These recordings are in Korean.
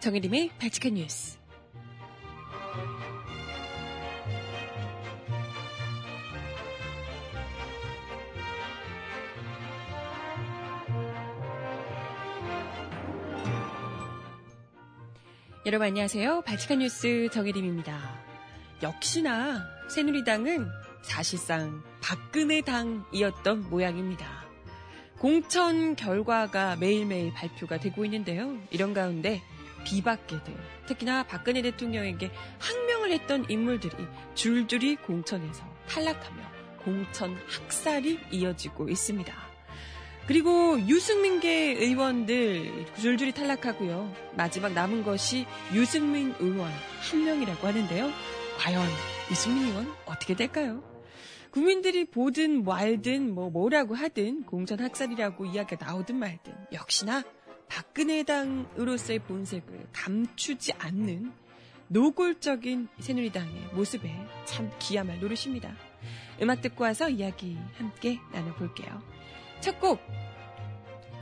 정혜림의 발칙한 뉴스. 여러분 안녕하세요. 발칙한 뉴스 정혜림입니다. 역시나 새누리당은 사실상 박근혜 당이었던 모양입니다. 공천 결과가 매일매일 발표가 되고 있는데요. 이런 가운데 비박계들, 특히나 박근혜 대통령에게 항명을 했던 인물들이 줄줄이 공천에서 탈락하며 공천 학살이 이어지고 있습니다. 그리고 유승민계 의원들 줄줄이 탈락하고요. 마지막 남은 것이 유승민 의원 한 명이라고 하는데요. 과연 유승민 의원 어떻게 될까요? 국민들이 보든 말든 뭐 뭐라고 하든 공천 학살이라고 이야기가 나오든 말든 역시나 박근혜 당으로서의 본색을 감추지 않는 노골적인 새누리당의 모습에 참 기야말 노릇입니다. 음악 듣고 와서 이야기 함께 나눠볼게요. 첫 곡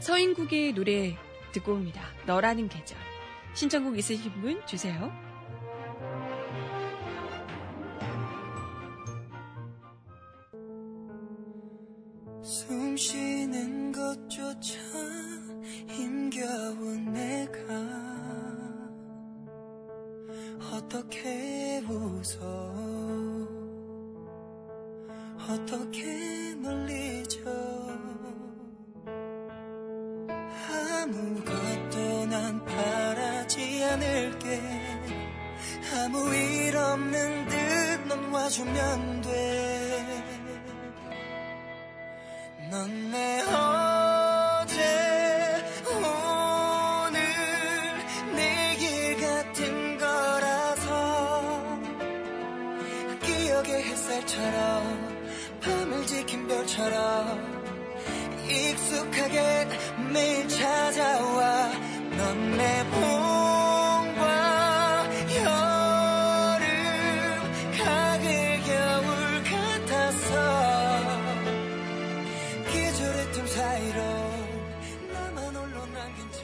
서인국의 노래 듣고 옵니다. 너라는 계절 신청곡 있으신 분 주세요. 숨 쉬는 것조차 힘겨운 내가 어떻게 웃어? 어떻게 놀리죠? 아무것도 난 바라지 않을게. 아무 일 없는 듯 넌 와주면 돼. 넌내 별처럼 익숙하게 매일 찾아와 넌 내 봄과 여름 가을 겨울 같아서 계절의 틈 사이로 나만 홀로 남긴 채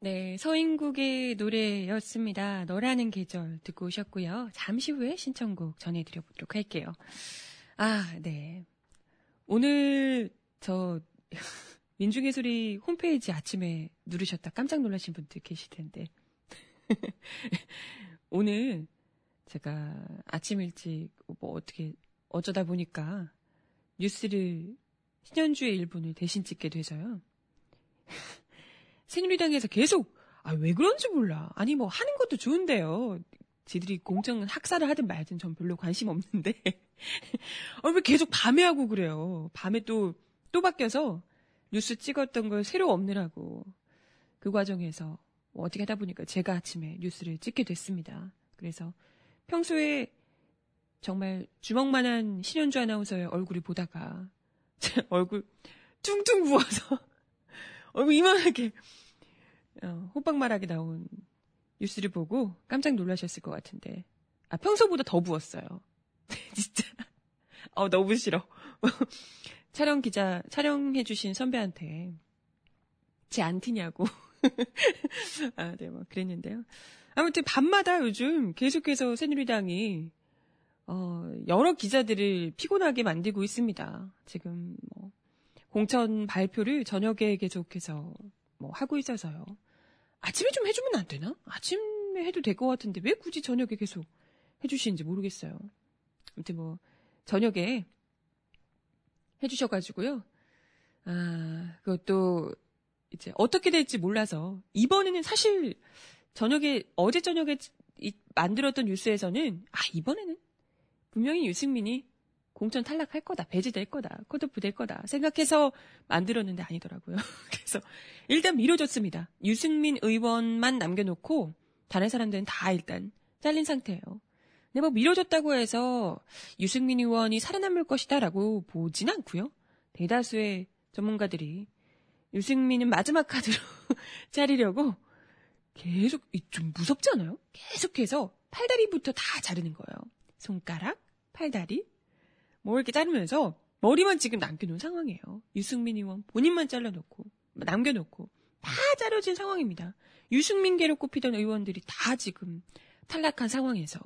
네, 서인국의 노래였습니다. 너라는 계절 듣고 오셨고요. 잠시 후에 신청곡 전해드려보도록 할게요. 아, 네. 오늘 저 소리 홈페이지 아침에 누르셨다 깜짝 놀라신 분들 계실 텐데. 오늘 제가 아침 일찍 뭐 어떻게 어쩌다 보니까 뉴스를 신현주의 일본을 대신 찍게 돼서요. 새누리당에서 계속 아 왜 그런지 몰라. 아니 뭐 하는 것도 좋은데요. 지들이 공정은 학살을 하든 말든 전 별로 관심 없는데 아, 왜 계속 밤에 하고 그래요. 밤에 또또 바뀌어서 뉴스 찍었던 걸 새로 없느라고 그 과정에서 뭐 어떻게 하다 보니까 제가 아침에 뉴스를 찍게 됐습니다. 그래서 평소에 정말 주먹만한 신현주 아나운서의 얼굴을 보다가 제 얼굴 퉁퉁 부어서 얼굴 이만하게 어, 호빵 말하게 나온 뉴스를 보고 깜짝 놀라셨을 것 같은데 아 평소보다 더 부었어요. 진짜 어 너무 싫어. 촬영 기자 촬영해주신 선배한테 제 안티냐고 아, 네, 뭐, 그랬는데요. 아무튼, 밤마다 요즘 계속해서 새누리당이, 어, 여러 기자들을 피곤하게 만들고 있습니다. 지금, 뭐, 공천 발표를 저녁에 계속해서, 뭐, 하고 있어서요. 아침에 좀 해주면 안 되나? 아침에 해도 될 것 같은데, 왜 굳이 저녁에 계속 해주시는지 모르겠어요. 아무튼 뭐, 저녁에 해주셔가지고요. 아, 그것도, 이제 어떻게 될지 몰라서 이번에는 사실 저녁에 어제 저녁에 이, 만들었던 뉴스에서는 아 이번에는 분명히 유승민이 공천 탈락할 거다 배제될 거다 컷오프 될 거다 생각해서 만들었는데 아니더라고요. 그래서 일단 미뤄졌습니다. 유승민 의원만 남겨놓고 다른 사람들은 다 일단 잘린 상태예요. 근데 뭐 미뤄졌다고 해서 유승민 의원이 살아남을 것이다라고 보진 않고요. 대다수의 전문가들이 유승민은 마지막 카드로 자르려고 계속 좀 무섭지 않아요? 계속해서 팔다리부터 다 자르는 거예요. 손가락, 팔다리, 뭐 이렇게 자르면서 머리만 지금 남겨놓은 상황이에요. 유승민 의원 본인만 잘라놓고 남겨놓고 다 자르진 상황입니다. 유승민계로 꼽히던 의원들이 다 지금 탈락한 상황에서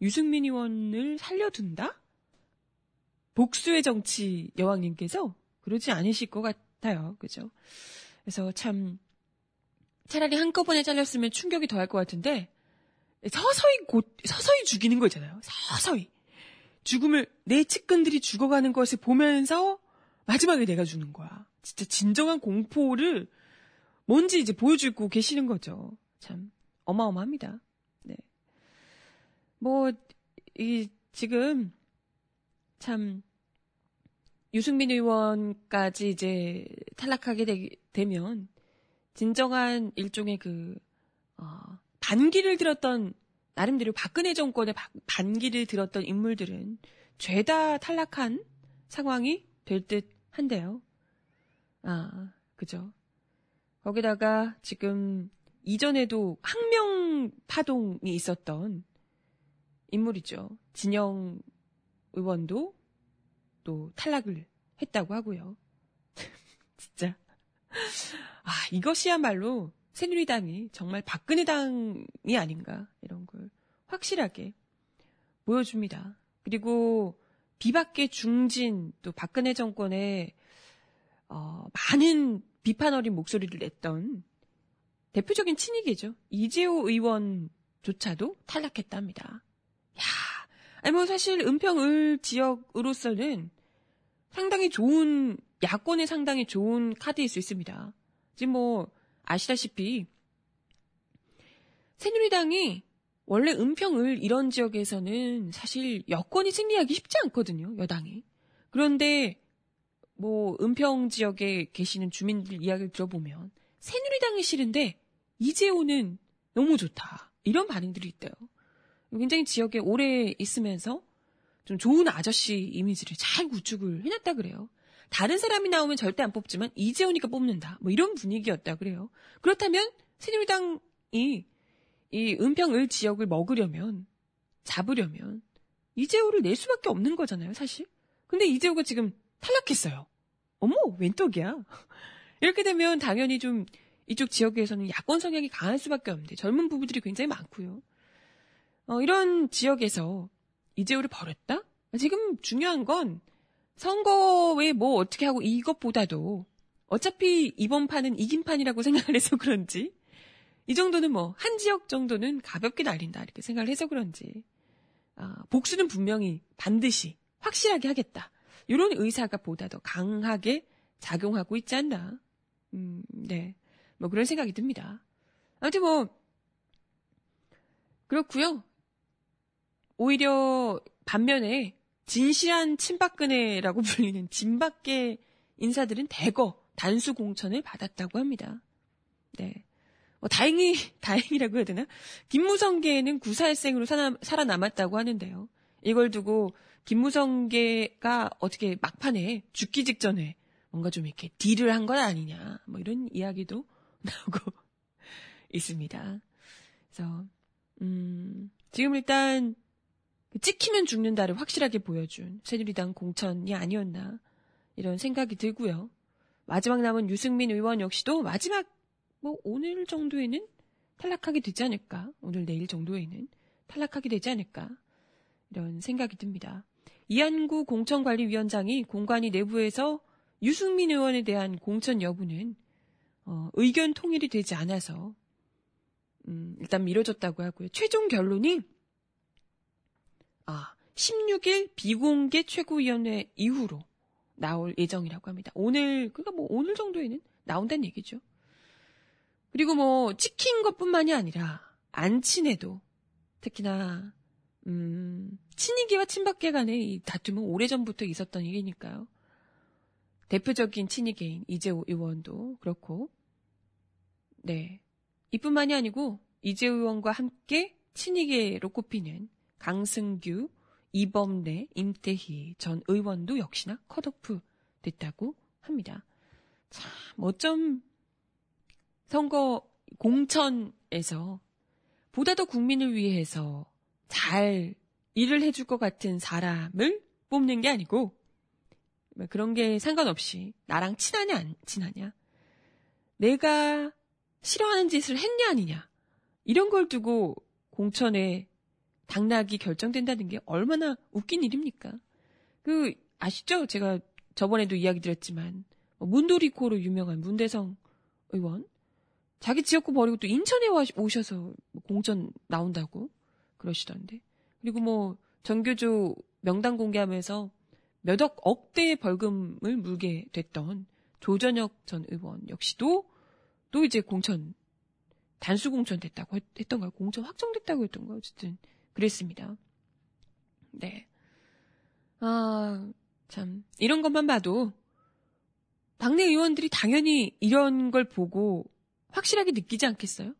유승민 의원을 살려둔다? 복수의 정치 여왕님께서 그러지 않으실 것 같아요. 그죠? 그래서 참 차라리 한꺼번에 잘렸으면 충격이 더할 것 같은데 서서히 곧 서서히 죽이는 거잖아요. 서서히 죽음을 내 측근들이 죽어가는 것을 보면서 마지막에 내가 죽는 거야. 진짜 진정한 공포를 뭔지 이제 보여주고 계시는 거죠. 참 어마어마합니다. 네. 뭐 이 지금 참 유승민 의원까지 이제 탈락하게 되, 면 진정한 일종의 그 어, 반기를 들었던 나름대로 박근혜 정권의 바, 반기를 들었던 인물들은 죄다 탈락한 상황이 될 듯 한데요. 아, 그죠. 거기다가 지금 이전에도 항명 파동이 있었던 인물이죠. 진영 의원도 또 탈락을 했다고 하고요. 진짜. 아, 이것이야말로 새누리당이 정말 박근혜 당이 아닌가 이런 걸 확실하게 보여줍니다. 그리고 비박계 중진 또 박근혜 정권에 어, 많은 비판 어린 목소리를 냈던 대표적인 친이계죠. 이재호 의원조차도 탈락했답니다. 야, 아니 뭐 사실 은평을 지역으로서는 상당히 좋은 야권에 상당히 좋은 카드일 수 있습니다. 지금 뭐 아시다시피 새누리당이 원래 은평을 이런 지역에서는 사실 여권이 승리하기 쉽지 않거든요. 여당이. 그런데 뭐 은평 지역에 계시는 주민들 이야기를 들어보면 새누리당이 싫은데 이재호는 너무 좋다. 이런 반응들이 있대요. 굉장히 지역에 오래 있으면서 좀 좋은 아저씨 이미지를 잘 구축을 해놨다 그래요. 다른 사람이 나오면 절대 안 뽑지만 이재호니까 뽑는다. 뭐 이런 분위기였다 그래요. 그렇다면 새누리당이 이 은평을 지역을 먹으려면 잡으려면 이재호를 낼 수밖에 없는 거잖아요, 사실. 근데 이재호가 지금 탈락했어요. 어머, 웬 떡이야? 이렇게 되면 당연히 좀 이쪽 지역에서는 야권 성향이 강할 수밖에 없는데 젊은 부부들이 굉장히 많고요. 어, 이런 지역에서 이재호를 버렸다? 지금 중요한 건 선거에 뭐 어떻게 하고 이것보다도 어차피 이번 판은 이긴 판이라고 생각을 해서 그런지 이 정도는 뭐 한 지역 정도는 가볍게 날린다 이렇게 생각을 해서 그런지 아, 복수는 분명히 반드시 확실하게 하겠다 이런 의사가 보다 더 강하게 작용하고 있지 않나 음, 네, 뭐 그런 생각이 듭니다. 아무튼 뭐 그렇고요. 오히려 반면에 진실한 친박근혜라고 불리는 진박계 인사들은 대거 단수 공천을 받았다고 합니다. 네. 뭐 다행히 다행이라고 해야 되나? 김무성계는 구사일생으로 살아남았다고 하는데요. 이걸 두고 김무성계가 어떻게 막판에 죽기 직전에 뭔가 좀 이렇게 딜을 한 건 아니냐, 뭐 이런 이야기도 나오고 있습니다. 그래서 음, 지금 일단 찍히면 죽는다를 확실하게 보여준 새누리당 공천이 아니었나 이런 생각이 들고요. 마지막 남은 유승민 의원 역시도 마지막 뭐 오늘 정도에는 탈락하게 되지 않을까 오늘 내일 정도에는 탈락하게 되지 않을까 이런 생각이 듭니다. 이한구 공천관리위원장이 공관위 내부에서 유승민 의원에 대한 공천 여부는 어, 의견 통일이 되지 않아서 음, 일단 미뤄졌다고 하고요. 최종 결론이 아, 16일 비공개 최고위원회 이후로 나올 예정이라고 합니다. 오늘, 그니까 뭐 오늘 정도에는 나온다는 얘기죠. 그리고 뭐 찍힌 것뿐만이 아니라 안 친해도 특히나 음, 친이계와 친박계 간의 이 다툼은 오래전부터 있었던 일이니까요. 대표적인 친이계인 이재호 의원도 그렇고 네. 이뿐만이 아니고 이재호 의원과 함께 친이계로 꼽히는 강승규, 이범래, 임태희 전 의원도 역시나 컷오프 됐다고 합니다. 참, 어쩜 선거 공천에서 보다 더 국민을 위해서 잘 일을 해줄 것 같은 사람을 뽑는 게 아니고 그런 게 상관없이 나랑 친하냐 안 친하냐 내가 싫어하는 짓을 했냐 아니냐 이런 걸 두고 공천에 당락이 결정된다는 게 얼마나 웃긴 일입니까? 그 아시죠? 제가 저번에도 이야기 드렸지만 뭐 문도리코로 유명한 문대성 의원 자기 지역구 버리고 또 인천에 오셔서 뭐 공천 나온다고 그러시던데 그리고 뭐 전교조 명단 공개하면서 몇억 억대의 벌금을 물게 됐던 조전혁 전 의원 역시도 또 이제 공천 단수 공천 됐다고 했, 던가요 공천 확정됐다고 했던 거 어쨌든 그랬습니다. 네. 아, 참 이런 것만 봐도 당내 의원들이 당연히 이런 걸 보고 확실하게 느끼지 않겠어요?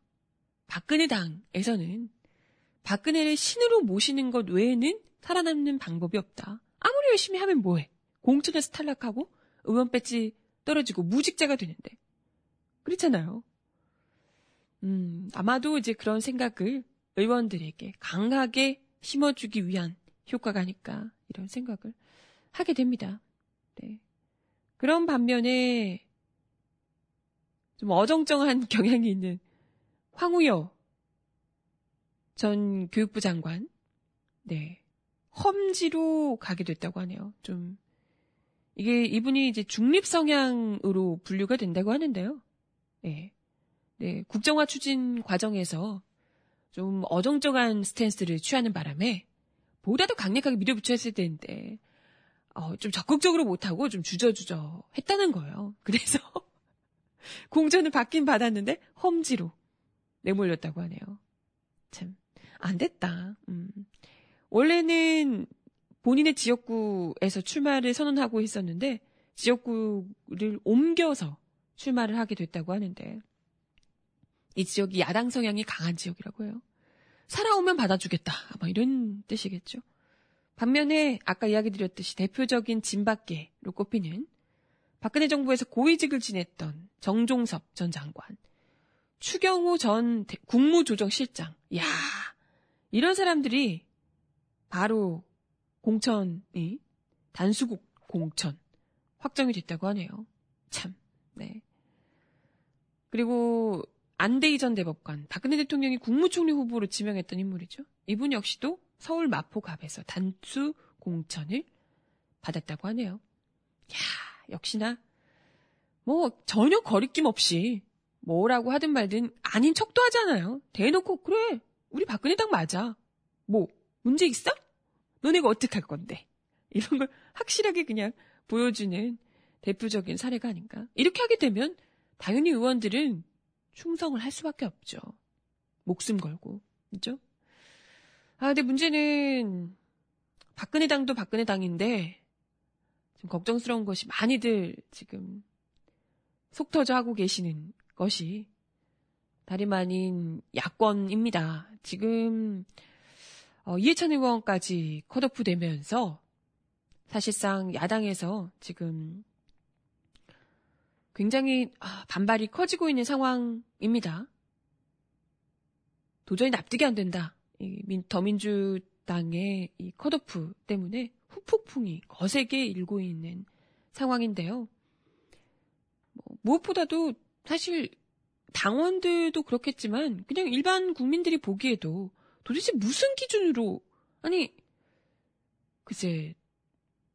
박근혜 당에서는 박근혜를 신으로 모시는 것 외에는 살아남는 방법이 없다. 아무리 열심히 하면 뭐해? 공천에서 탈락하고 의원 배지 떨어지고 무직자가 되는데. 그렇잖아요. 음, 아마도 이제 그런 생각을 의원들에게 강하게 심어주기 위한 효과가 아닐까, 이런 생각을 하게 됩니다. 네. 그런 반면에 좀 어정쩡한 경향이 있는 황우여 전 교육부 장관, 네. 험지로 가게 됐다고 하네요. 좀, 이게 이분이 이제 중립 성향으로 분류가 된다고 하는데요. 네. 네. 국정화 추진 과정에서 좀 어정쩡한 스탠스를 취하는 바람에 보다도 강력하게 밀어붙였을 때인데, 어, 좀 적극적으로 못하고 좀 주저주저 했다는 거예요. 그래서 공전을 받긴 받았는데 험지로 내몰렸다고 하네요. 참, 안 됐다. 음. 원래는 본인의 지역구에서 출마를 선언하고 있었는데 지역구를 옮겨서 출마를 하게 됐다고 하는데 이 지역이 야당 성향이 강한 지역이라고 해요. 살아오면 받아주겠다. 아마 이런 뜻이겠죠. 반면에 아까 이야기 드렸듯이 대표적인 진밖계로 꼽히는 박근혜 정부에서 고위직을 지냈던 정종섭 전 장관, 추경호 전 국무조정실장, 야 이런 사람들이 바로 공천이 단수국 공천 확정이 됐다고 하네요. 참, 네. 그리고 안대희 전 대법관, 박근혜 대통령이 국무총리 후보로 지명했던 인물이죠. 이분 역시도 서울 마포갑에서 단수 공천을 받았다고 하네요. 야 역시나 뭐 전혀 거리낌 없이 뭐라고 하든 말든 아닌 척도 하잖아요. 대놓고 그래 우리 박근혜 당 맞아. 뭐 문제 있어? 너네가 어떻게 할 건데? 이런 걸 확실하게 그냥 보여주는 대표적인 사례가 아닌가. 이렇게 하게 되면 당연히 의원들은 충성을 할 수밖에 없죠. 목숨 걸고. 그죠? 아, 근데 문제는 박근혜 당도 박근혜 당인데 좀 걱정스러운 것이 많이들 지금 속 터져 하고 계시는 것이 다름 아닌 야권입니다. 지금 어, 이해찬 의원까지 컷오프 되면서 사실상 야당에서 지금 굉장히 아, 반발이 커지고 있는 상황입니다. 도저히 납득이 안 된다. 이 더민주당의 이 컷오프 때문에 후폭풍이 거세게 일고 있는 상황인데요. 뭐, 무엇보다도 사실 당원들도 그렇겠지만 그냥 일반 국민들이 보기에도 도대체 무슨 기준으로 아니 글쎄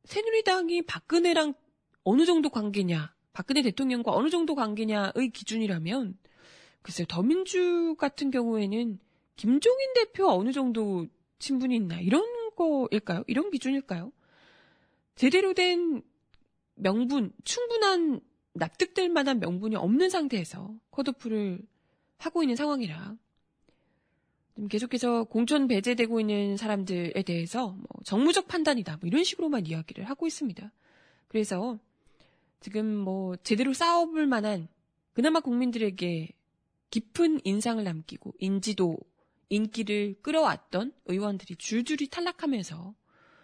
새누리당이 박근혜랑 어느 정도 관계냐 박근혜 대통령과 어느 정도 관계냐의 기준이라면 글쎄 더민주 같은 경우에는 김종인 대표 어느 정도 친분이 있나 이런 거일까요? 이런 기준일까요? 제대로 된 명분, 충분한 납득될 만한 명분이 없는 상태에서 컷오프를 하고 있는 상황이라 계속해서 공천 배제되고 있는 사람들에 대해서 뭐 정무적 판단이다 뭐 이런 식으로만 이야기를 하고 있습니다. 그래서 지금 뭐 제대로 싸워볼 만한 그나마 국민들에게 깊은 인상을 남기고 인지도, 인기를 끌어왔던 의원들이 줄줄이 탈락하면서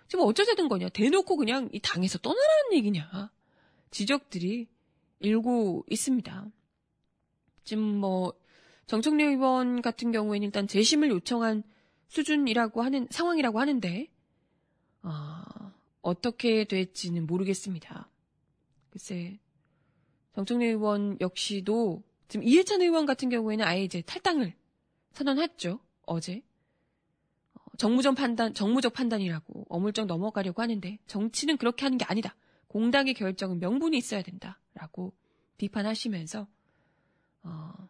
지금 어쩌자는 거냐 대놓고 그냥 이 당에서 떠나라는 얘기냐 지적들이 일고 있습니다. 지금 뭐 정청래 의원 같은 경우에는 일단 재심을 요청한 수준이라고 하는 상황이라고 하는데 아, 어떻게 될지는 모르겠습니다. 글쎄 정청래 의원 역시도 지금 이해찬 의원 같은 경우에는 아예 이제 탈당을 선언했죠. 어제. 어, 정무적 판단, 정무적 판단이라고 어물쩍 넘어가려고 하는데 정치는 그렇게 하는 게 아니다. 공당의 결정은 명분이 있어야 된다라고 비판하시면서 어,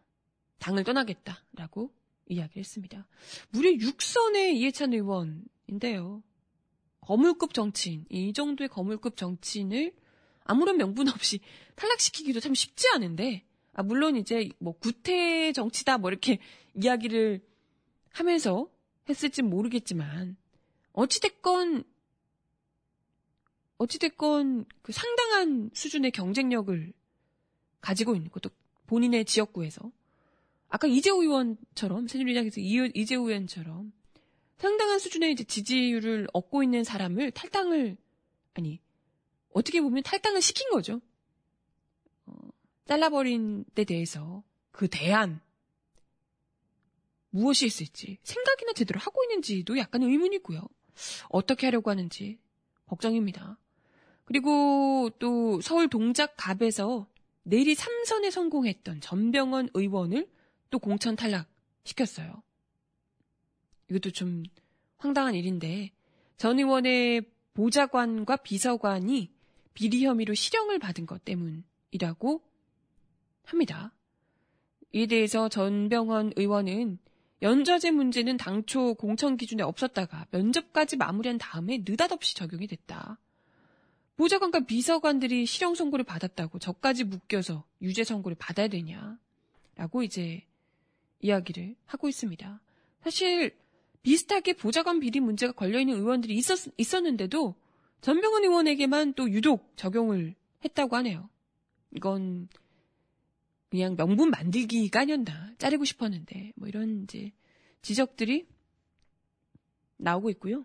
당을 떠나겠다라고 이야기를 했습니다. 무려 6선의 이해찬 의원인데요. 거물급 정치인, 이 정도의 거물급 정치인을 아무런 명분 없이 탈락시키기도 참 쉽지 않은데, 아, 물론 이제 뭐 구태 정치다 뭐 이렇게 이야기를 하면서 했을진 모르겠지만, 어찌됐건 어찌됐건 그 상당한 수준의 경쟁력을 가지고 있는 것도 본인의 지역구에서. 아까 이재호 의원처럼 새누리당에서 이재호 의원처럼 상당한 수준의 이제 지지율을 얻고 있는 사람을 탈당을 아니 어떻게 보면 탈당을 시킨 거죠. 어, 잘라버린 데 대해서 그 대안 무엇이 있을지 생각이나 제대로 하고 있는지도 약간 의문이고요. 어떻게 하려고 하는지 걱정입니다. 그리고 또 서울 동작갑에서 내리 3선에 성공했던 전병헌 의원을 또 공천 탈락시켰어요. 이것도 좀 황당한 일인데 전 의원의 보좌관과 비서관이 비리 혐의로 실형을 받은 것 때문이라고 합니다. 이에 대해서 전병헌 의원은 연좌제 문제는 당초 공천 기준에 없었다가 면접까지 마무리한 다음에 느닷없이 적용이 됐다. 보좌관과 비서관들이 실형 선고를 받았다고 저까지 묶여서 유죄 선고를 받아야 되냐. 라고 이제 이야기를 하고 있습니다. 사실 비슷하게 보좌관 비리 문제가 걸려있는 의원들이 있었, 있었는데도 전병헌 의원에게만 또 유독 적용을 했다고 하네요. 이건 그냥 명분 만들기가 아니었나. 자르고 싶었는데. 뭐 이런 이제 지적들이 나오고 있고요.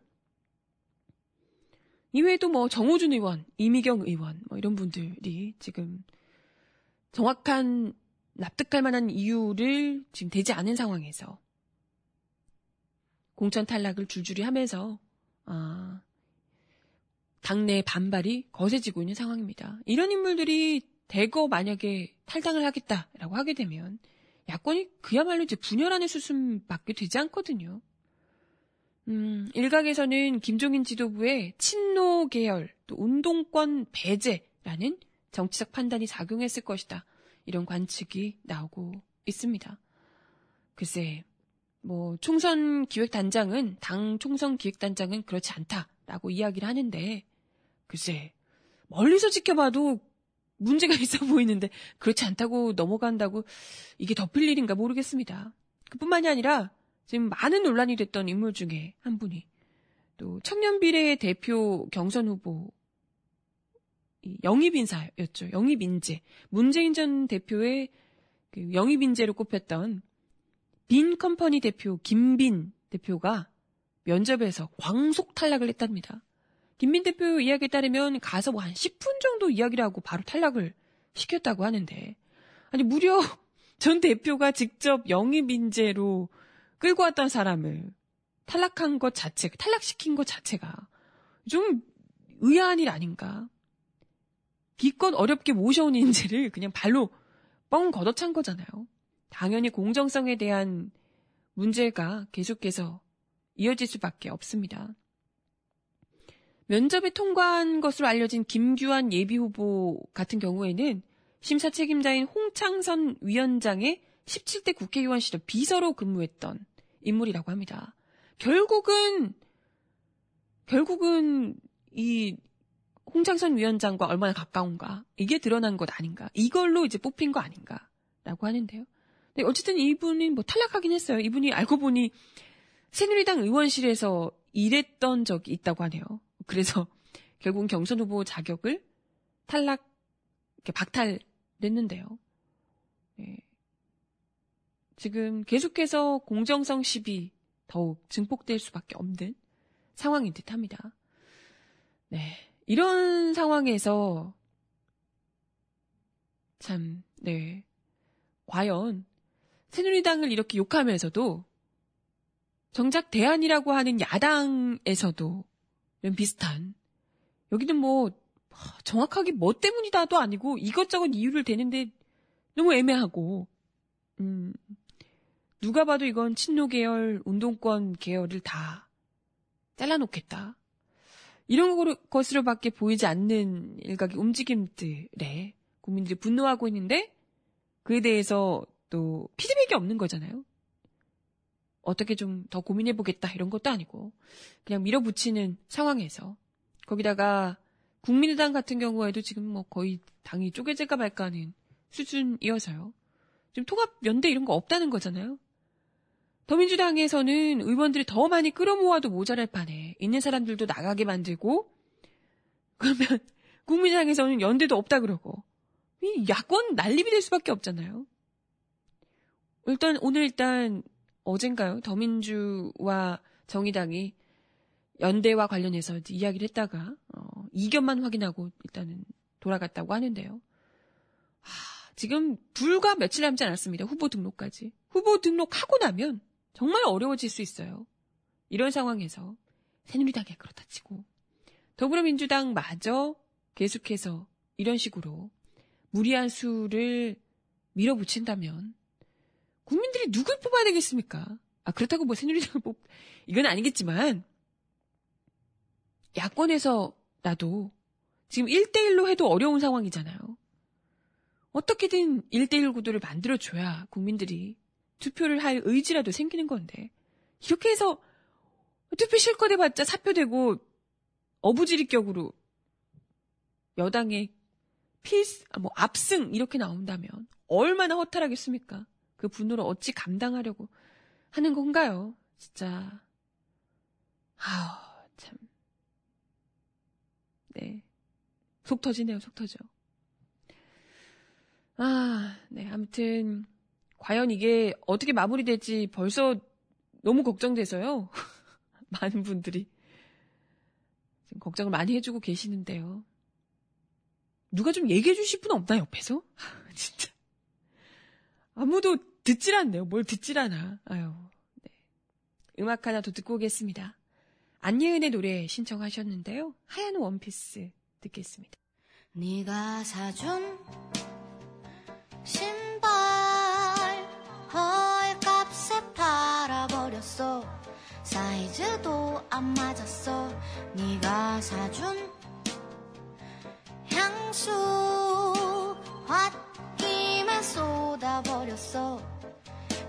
이외에도 뭐 정호준 의원, 이미경 의원 뭐 이런 분들이 지금 정확한 납득할 만한 이유를 지금 되지 않은 상황에서 공천 탈락을 줄줄이 하면서 아, 당내 반발이 거세지고 있는 상황입니다. 이런 인물들이 대거 만약에 탈당을 하겠다라고 하게 되면 야권이 그야말로 이제 분열안의 수순밖에 되지 않거든요. 음, 일각에서는 김종인 지도부의 친노 계열, 또 운동권 배제라는 정치적 판단이 작용했을 것이다. 이런 관측이 나오고 있습니다. 글쎄, 뭐, 총선 기획단장은, 당 총선 기획단장은 그렇지 않다라고 이야기를 하는데, 글쎄, 멀리서 지켜봐도 문제가 있어 보이는데, 그렇지 않다고 넘어간다고 이게 덮일 일인가 모르겠습니다. 그뿐만이 아니라, 지금 많은 논란이 됐던 인물 중에 한 분이 또 청년 비례 대표 경선 후보 영입 인사였죠. 영입 인재. 문재인 전 대표의 그 영입 인재로 꼽혔던 빈 컴퍼니 대표 김빈 대표가 면접에서 광속 탈락을 했답니다. 김빈 대표 이야기에 따르면 가서 뭐 한 10분 정도 이야기를 하고 바로 탈락을 시켰다고 하는데 아니 무려 전 대표가 직접 영입 인재로 끌고 왔던 사람을 탈락한 것 자체, 탈락시킨 것 자체가 좀 의아한 일 아닌가. 기껏 어렵게 모셔온 인재를 그냥 발로 뻥 걷어찬 거잖아요. 당연히 공정성에 대한 문제가 계속해서 이어질 수밖에 없습니다. 면접에 통과한 것으로 알려진 김규환 예비 후보 같은 경우에는 심사 책임자인 홍창선 위원장의 17대 국회의원 시절 비서로 근무했던 인물이라고 합니다. 결국은 결국은 이 홍창선 위원장과 얼마나 가까운가 이게 드러난 것 아닌가 이걸로 이제 뽑힌 거 아닌가라고 하는데요. 네, 어쨌든 이분이 뭐 탈락하긴 했어요. 이분이 알고 보니 새누리당 의원실에서 일했던 적이 있다고 하네요. 그래서 결국은 경선 후보 자격을 탈락 박탈냈는데요. 네. 지금 계속해서 공정성 시비 더욱 증폭될 수밖에 없는 상황인 듯 합니다. 네. 이런 상황에서 참, 네. 과연 새누리당을 이렇게 욕하면서도 정작 대안이라고 하는 야당에서도 비슷한 여기는 뭐 정확하게 뭐 때문이다도 아니고 이것저것 이유를 대는데 너무 애매하고 음, 누가 봐도 이건 친노 계열, 운동권 계열을 다 잘라놓겠다. 이런 것으로밖에 보이지 않는 일각의 움직임들에 국민들이 분노하고 있는데 그에 대해서 또 피드백이 없는 거잖아요. 어떻게 좀 더 고민해보겠다 이런 것도 아니고 그냥 밀어붙이는 상황에서 거기다가 국민의당 같은 경우에도 지금 뭐 거의 당이 쪼개질까 말까 하는 수준이어서요. 지금 통합 연대 이런 거 없다는 거잖아요. 더민주당에서는 의원들이 더 많이 끌어모아도 모자랄 판에 있는 사람들도 나가게 만들고 그러면 국민의당에서는 연대도 없다 그러고 이 야권 난립이 될 수밖에 없잖아요. 일단 오늘 일단 어젠가요 더민주와 정의당이 연대와 관련해서 이야기를 했다가 어, 이견만 확인하고 일단은 돌아갔다고 하는데요. 아, 지금 불과 며칠 남지 않았습니다. 후보 등록까지. 후보 등록하고 나면 정말 어려워질 수 있어요. 이런 상황에서 새누리당이 그렇다 치고 더불어민주당 마저 계속해서 이런 식으로 무리한 수를 밀어붙인다면 국민들이 누굴 뽑아야 되겠습니까? 아 그렇다고 뭐 새누리당을 뽑 이건 아니겠지만 야권에서 나도 지금 1대1로 해도 어려운 상황이잖아요. 어떻게든 1대1 구도를 만들어줘야 국민들이 투표를 할 의지라도 생기는 건데 이렇게 해서 투표 실컷 해봤자 사표되고 어부지리격으로 여당의 필, 뭐 압승 이렇게 나온다면 얼마나 허탈하겠습니까? 그 분노를 어찌 감당하려고 하는 건가요? 진짜 아우 참 네. 속 터지네요, 속 터져. 아, 네. 아무튼, 과연 이게 어떻게 마무리될지 벌써 너무 걱정돼서요. 많은 분들이 지금 걱정을 많이 해주고 계시는데요. 누가 좀 얘기해 주실 분 없나, 옆에서? 진짜. 아무도 듣질 않네요. 뭘 듣질 않아. 아유. 네. 음악 하나 더 듣고 오겠습니다. 안예은의 노래 신청하셨는데요. 하얀 원피스 듣겠습니다. 네가 사준 신발 헐값에 팔아버렸어 사이즈도 안 맞았어 네가 사준 향수 홧 쏟아버렸어.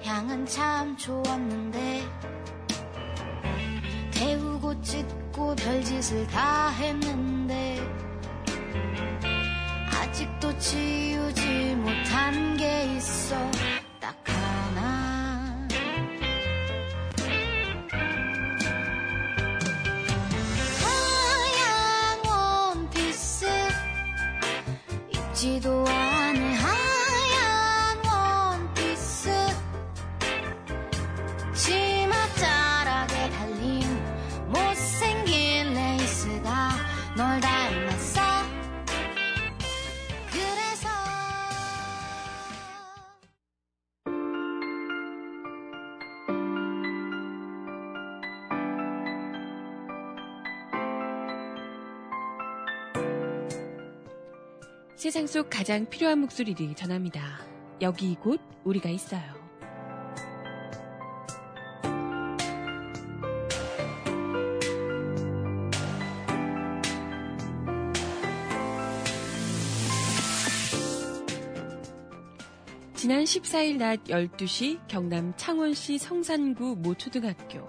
향은 참 좋았는데. 태우고 찢고 별짓을 다 했는데. 아직도 지우지 못한 게 있어. 딱 하나. 하얀 원피스 입지도 않 세상 속 가장 필요한 목소리를 전합니다. 여기 곧 우리가 있어요. 지난 14일 낮 12시 경남 창원시 성산구 모 초등학교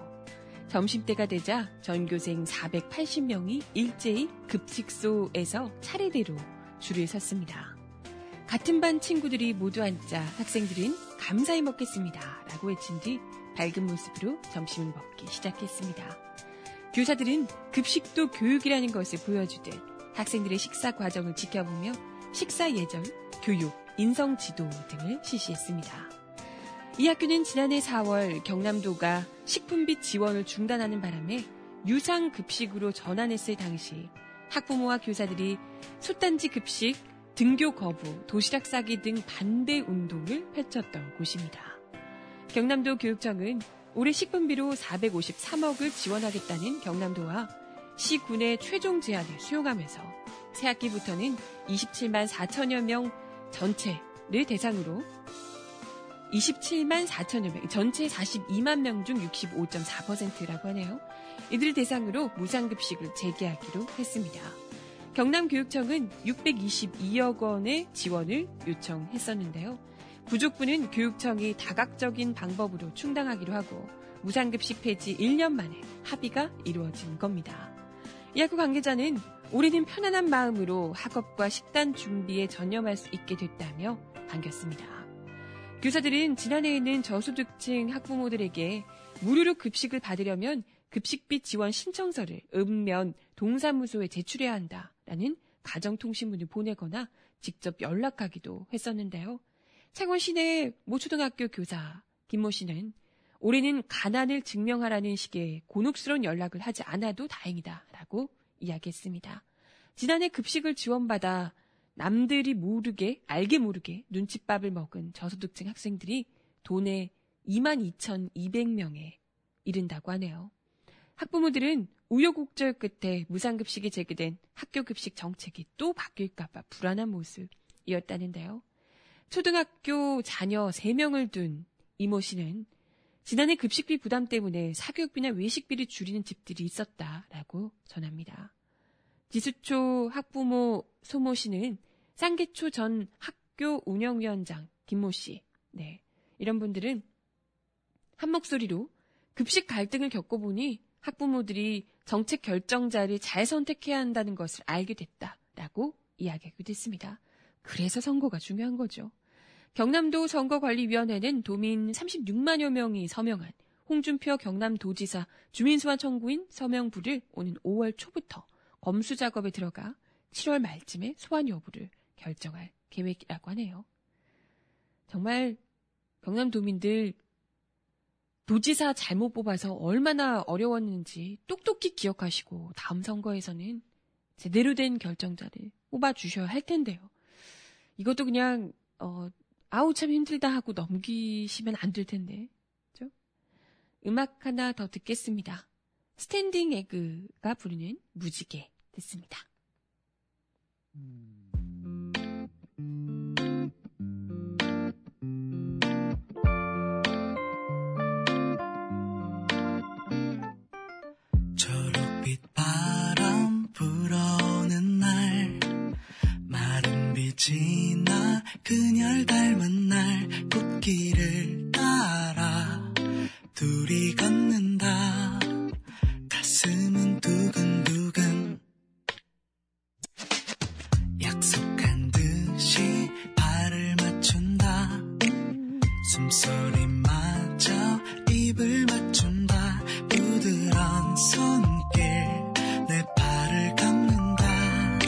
점심때가 되자 전교생 480명이 일제히 급식소에서 차례대로 줄을 섰습니다. 같은 반 친구들이 모두 앉자 학생들은 감사히 먹겠습니다. 라고 외친 뒤 밝은 모습으로 점심을 먹기 시작했습니다. 교사들은 급식도 교육이라는 것을 보여주듯 학생들의 식사 과정을 지켜보며 식사 예절, 교육, 인성 지도 등을 실시했습니다. 이 학교는 지난해 4월 경남도가 식품비 지원을 중단하는 바람에 유상 급식으로 전환했을 당시 학부모와 교사들이 숫단지 급식, 등교 거부, 도시락 싸기 등 반대 운동을 펼쳤던 곳입니다. 경남도 교육청은 올해 식품비로 453억을 지원하겠다는 경남도와 시군의 최종 제안을 수용하면서 새학기부터는 27만 4천여 명 전체를 대상으로 27만 4천여 명, 전체 42만 명 중 65.4%라고 하네요. 이들 대상으로 무상급식을 재개하기로 했습니다. 경남교육청은 622억 원의 지원을 요청했었는데요. 부족부는 교육청이 다각적인 방법으로 충당하기로 하고 무상급식 폐지 1년 만에 합의가 이루어진 겁니다. 이 학교 관계자는 올해는 편안한 마음으로 학업과 식단 준비에 전념할 수 있게 됐다며 반겼습니다. 교사들은 지난해에는 저소득층 학부모들에게 무료로 급식을 받으려면 급식비 지원 신청서를 읍면 동사무소에 제출해야 한다라는 가정통신문을 보내거나 직접 연락하기도 했었는데요. 창원 시내 모초등학교 교사 김모 씨는 올해는 가난을 증명하라는 식의 곤혹스러운 연락을 하지 않아도 다행이다라고 이야기했습니다. 지난해 급식을 지원받아 남들이 모르게 알게 모르게 눈칫밥을 먹은 저소득층 학생들이 돈에 22,200명에 이른다고 하네요. 학부모들은 우여곡절 끝에 무상급식이 제기된 학교급식 정책이 또 바뀔까봐 불안한 모습이었다는데요. 초등학교 자녀 3명을 둔 이모 씨는 지난해 급식비 부담 때문에 사교육비나 외식비를 줄이는 집들이 있었다라고 전합니다. 지수초 학부모 소모 씨는 쌍계초 전 학교 운영위원장 김모 씨, 네 이런 분들은 한 목소리로 급식 갈등을 겪어보니 학부모들이 정책 결정자를 잘 선택해야 한다는 것을 알게 됐다라고 이야기하기도 했습니다. 그래서 선거가 중요한 거죠. 경남도 선거관리위원회는 도민 36만여 명이 서명한 홍준표 경남도지사 주민소환 청구인 서명부를 오는 5월 초부터 검수 작업에 들어가 7월 말쯤에 소환 여부를 결정할 계획이라고 하네요. 정말 경남도민들 도지사 잘못 뽑아서 얼마나 어려웠는지 똑똑히 기억하시고 다음 선거에서는 제대로 된 결정자를 뽑아주셔야 할 텐데요. 이것도 그냥 어, 아우 참 힘들다 하고 넘기시면 안 될 텐데. 그죠? 음악 하나 더 듣겠습니다. 스탠딩 에그가 부르는 무지개 듣습니다. 초 길을 따라 둘이 걷는다. 가슴은 두근두근. 약속한 듯이 발을 맞춘다. 숨소리마저 입을 맞춘다. 부드러운 손길 내 발을 감는다.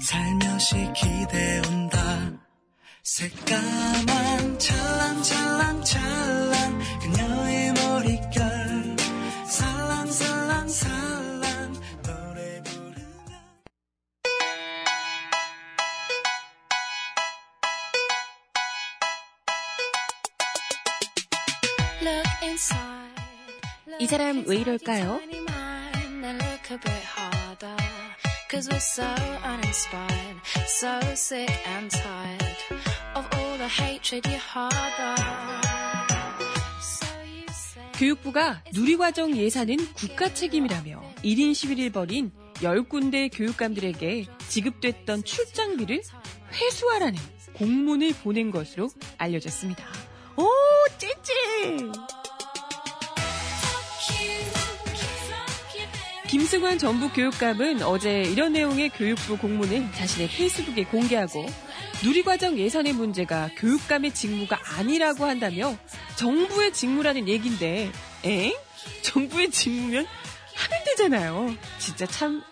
살며시 기대온다 새까만 찰랑찰랑찰랑 그녀의 머릿결 살랑살랑살랑 노래 부르며 Look inside. 이 사람 왜 이럴까요? Look. Cause we're so uninspired, so sick and tired 교육부가 누리과정 예산은 국가 책임이라며 1인 시위를 벌인 10군데 교육감들에게 지급됐던 출장비를 회수하라는 공문을 보낸 것으로 알려졌습니다. 오, 찌찌! 김승환 전북 교육감은 어제 이런 내용의 교육부 공문을 자신의 페이스북에 공개하고 누리과정 예산의 문제가 교육감의 직무가 아니라고 한다며 정부의 직무라는 얘긴데, 에? 정부의 직무면 하면 되잖아요. 진짜 참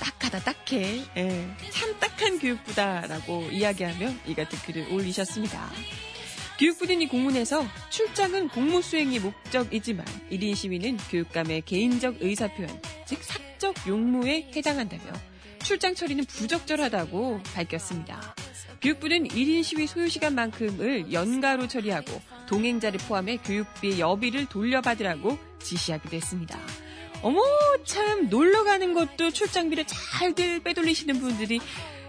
딱하다 딱해. 예, 참 딱한 교육부다라고 이야기하며 이 같은 글을 올리셨습니다. 교육부는 이 공문에서 출장은 공무 수행이 목적이지만 1인 시위는 교육감의 개인적 의사표현, 즉 사적 용무에 해당한다며 출장 처리는 부적절하다고 밝혔습니다. 교육부는 1인 시위 소요 시간만큼을 연가로 처리하고 동행자를 포함해 교육비 여비를 돌려받으라고 지시하기도 했습니다. 어머 참 놀러 가는 것도 출장비를 잘들 빼돌리시는 분들이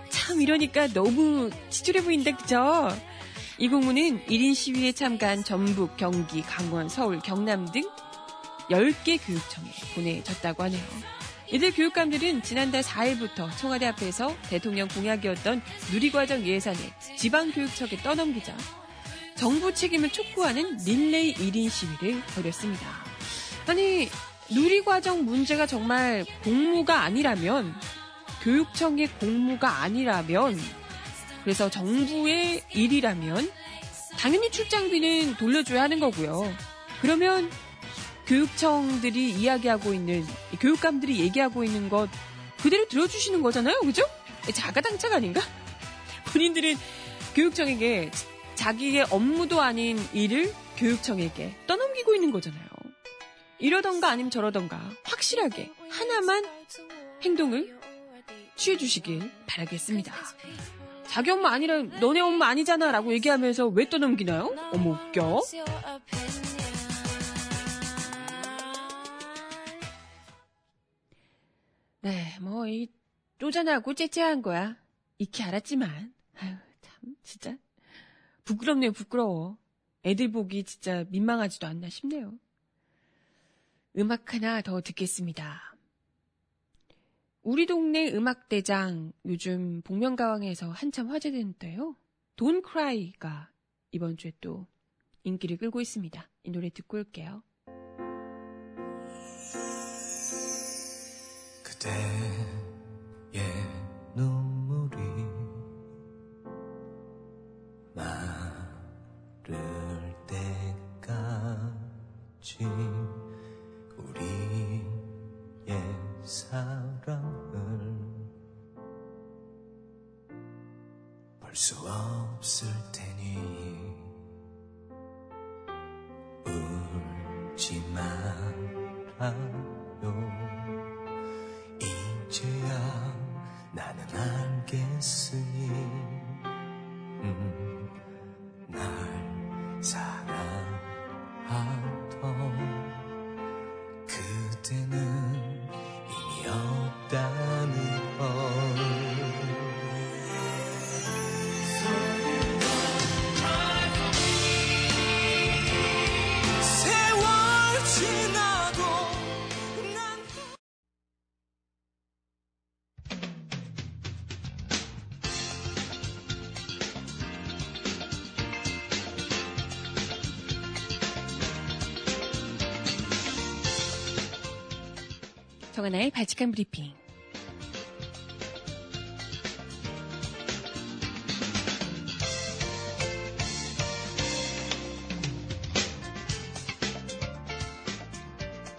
참 이러니까 너무 지출해 보인다 그죠? 이 공문은 1인 시위에 참가한 전북, 경기, 강원, 서울, 경남 등 10개 교육청에 보내졌다고 하네요. 이들 교육감들은 지난달 4일부터 청와대 앞에서 대통령 공약이었던 누리과정 예산을 지방교육청에 떠넘기자 정부 책임을 촉구하는 릴레이 1인 시위를 벌였습니다. 아니, 누리과정 문제가 정말 공무가 아니라면, 교육청의 공무가 아니라면, 그래서 정부의 일이라면, 당연히 출장비는 돌려줘야 하는 거고요. 그러면 교육청들이 이야기하고 있는, 교육감들이 얘기하고 있는 것 그대로 들어주시는 거잖아요. 그죠? 자가당착 아닌가? 본인들은 교육청에게 자기의 업무도 아닌 일을 교육청에게 떠넘기고 있는 거잖아요. 이러던가 아니면 저러던가 확실하게 하나만 행동을 취해 주시길 바라겠습니다. 자기 엄마 아니라 너네 엄마 아니잖아 라고 얘기하면서 왜 떠넘기나요? 어머 웃겨. 네, 뭐, 이, 쪼잔하고 째째한 거야. 익히 알았지만. 아유, 참, 진짜. 부끄럽네요, 부끄러워. 애들 보기 진짜 민망하지도 않나 싶네요. 음악 하나 더 듣겠습니다. 우리 동네 음악대장 요즘 복면가왕에서 한참 화제되는데요. 돈 크라이가 이번 주에 또 인기를 끌고 있습니다. 이 노래 듣고 올게요. 그대의 눈물이 마를 때까지 우리의 사랑을 볼 수 없을 테니 정하나의 발칙한 브리핑.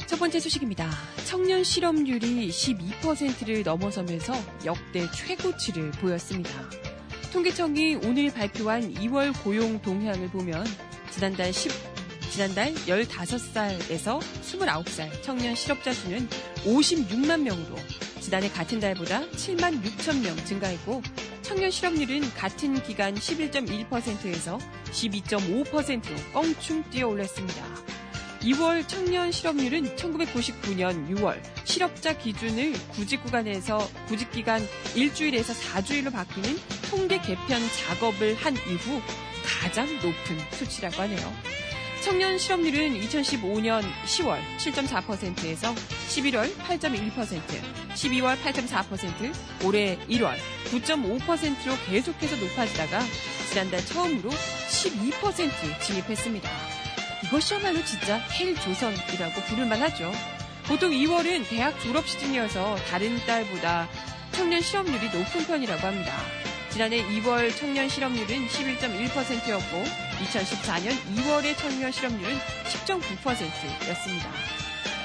첫 번째 소식입니다. 청년 실업률이 12%를 넘어서면서 역대 최고치를 보였습니다. 통계청이 오늘 발표한 2월 고용 동향을 보면 지난달 10, 지난달 15살에서 29살 청년 실업자 수는 56만 명으로 지난해 같은 달보다 7만 6천 명 증가했고 청년 실업률은 같은 기간 11.1%에서 12.5%로 껑충 뛰어 올랐습니다. 2월 청년 실업률은 1999년 6월 실업자 기준을 구직 구간에서 구직 기간 일주일에서 4주일로 바뀌는 통계 개편 작업을 한 이후 가장 높은 수치라고 하네요. 청년 실업률은 2015년 10월 7.4%에서 11월 8.1%, 12월 8.4%, 올해 1월 9.5%로 계속해서 높아지다가 지난달 처음으로 12% 진입했습니다. 이것이야말로 진짜 헬조선이라고 부를만 하죠. 보통 2월은 대학 졸업 시즌이어서 다른 달보다 청년 실업률이 높은 편이라고 합니다. 지난해 2월 청년 실업률은 11.1%였고 2014년 2월의 청년 실업률은 10.9%였습니다.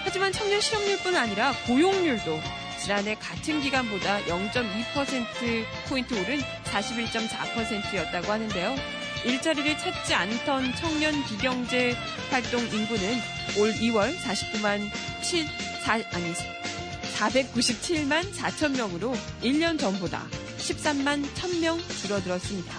하지만 청년 실업률뿐 아니라 고용률도 지난해 같은 기간보다 0.2%포인트 오른 41.4%였다고 하는데요. 일자리를 찾지 않던 청년 비경제 활동 인구는 올 2월 49만 7, 4, 아니, 497만 4천 명으로 1년 전보다 13만 1000명 줄어들었습니다.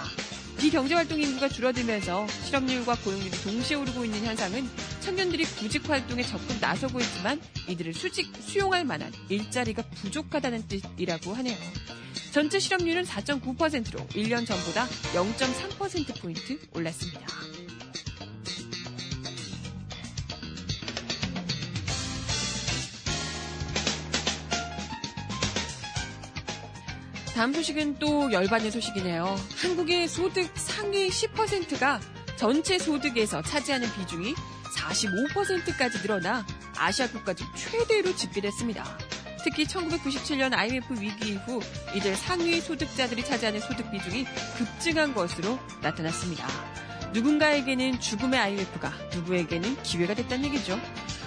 비경제활동 인구가 줄어들면서 실업률과 고용률이 동시에 오르고 있는 현상은 청년들이 구직 활동에 적극 나서고 있지만 이들을 수직 수용할 만한 일자리가 부족하다는 뜻이라고 하네요. 전체 실업률은 4.9%로 1년 전보다 0.3%포인트 올랐습니다. 다음 소식은 또 열반의 소식이네요. 한국의 소득 상위 10%가 전체 소득에서 차지하는 비중이 45%까지 늘어나 아시아 국가 중 최대로 집계됐습니다. 특히 1997년 IMF 위기 이후 이들 상위 소득자들이 차지하는 소득 비중이 급증한 것으로 나타났습니다. 누군가에게는 죽음의 IMF가 누구에게는 기회가 됐다는 얘기죠.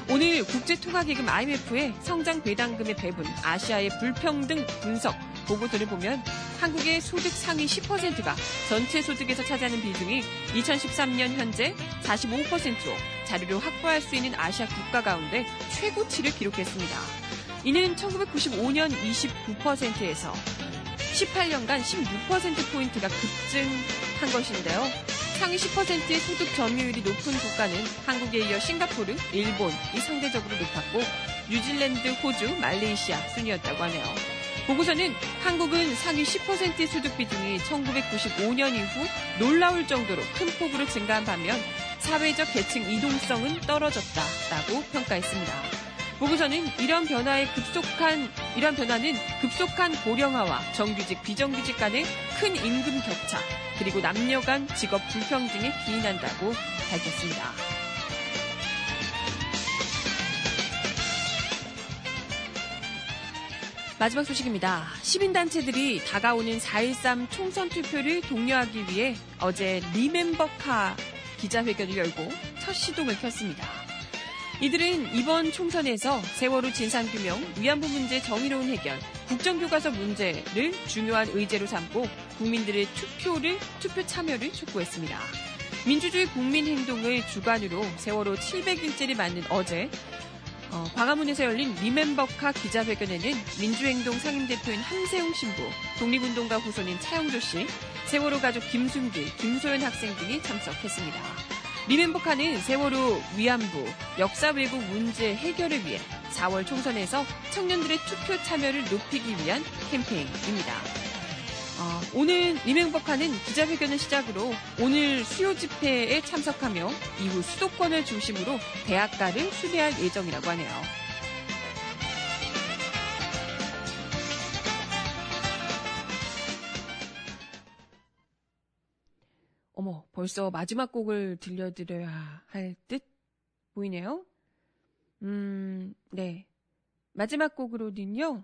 오늘 국제통화기금 IMF의 성장 배당금의 배분, 아시아의 불평등 분석 보고서를 보면 한국의 소득 상위 10%가 전체 소득에서 차지하는 비중이 2013년 현재 45%로 자료를 확보할 수 있는 아시아 국가 가운데 최고치를 기록했습니다. 이는 1995년 29%에서 18년간 16%포인트가 급증한 것인데요. 상위 10%의 소득 점유율이 높은 국가는 한국에 이어 싱가포르, 일본이 상대적으로 높았고 뉴질랜드, 호주, 말레이시아 순이었다고 하네요. 보고서는 한국은 상위 10%의 소득 비중이 1995년 이후 놀라울 정도로 큰 폭으로 증가한 반면 사회적 계층 이동성은 떨어졌다라고 평가했습니다. 보고서는 이런 변화의 급속한 이런 변화는 급속한 고령화와 정규직 비정규직 간의 큰 임금 격차 그리고 남녀 간 직업 불평등에 기인한다고 밝혔습니다. 마지막 소식입니다. 시민단체들이 다가오는 4.13 총선 투표를 독려하기 위해 어제 리멤버카 기자회견을 열고 첫 시동을 켰습니다. 이들은 이번 총선에서 세월호 진상규명, 위안부 문제 정의로운 해결, 국정교과서 문제를 중요한 의제로 삼고 국민들의 투표를, 투표 참여를 촉구했습니다. 민주주의 국민행동을 주관으로 세월호 700일째를 맞는 어제 어, 광화문에서 열린 리멤버카 기자회견에는 민주행동 상임대표인 함세웅 신부, 독립운동가 후손인 차영조 씨, 세월호 가족 김순길, 김소연 학생 등이 참석했습니다. 리멤버카는 세월호 위안부, 역사 왜곡 문제 해결을 위해 4월 총선에서 청년들의 투표 참여를 높이기 위한 캠페인입니다. 어, 오늘 리멤버카는 기자회견을 시작으로 오늘 수요 집회에 참석하며 이후 수도권을 중심으로 대학가를 수배할 예정이라고 하네요. 어머, 벌써 마지막 곡을 들려드려야 할 듯 보이네요. 음, 네. 마지막 곡으로는요,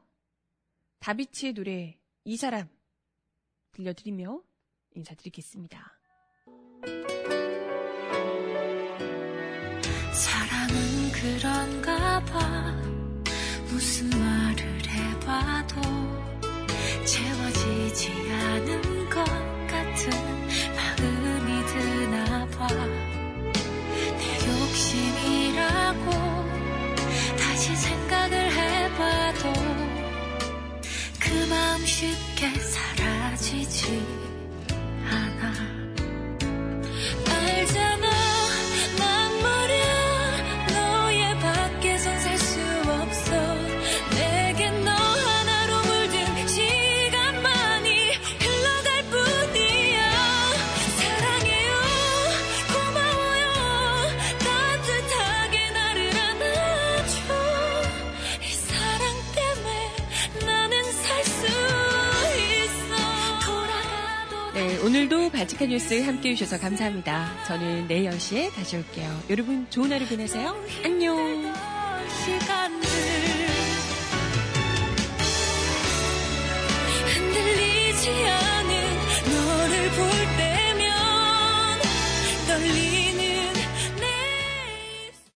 다비치의 노래, 이 사람 들려드리며 인사드리겠습니다. 사랑은 그런가 봐 무슨 말을 해봐도 채워지지 않은 것 같은 마음이 드나 봐내 욕심이라고 다시 생각을 해봐도 그 마음 쉽게 사 바칙한 뉴스 함께 해주셔서 감사합니다. 저는 내일 10시에 다시 올게요. 여러분 좋은 하루 보내세요. 안녕.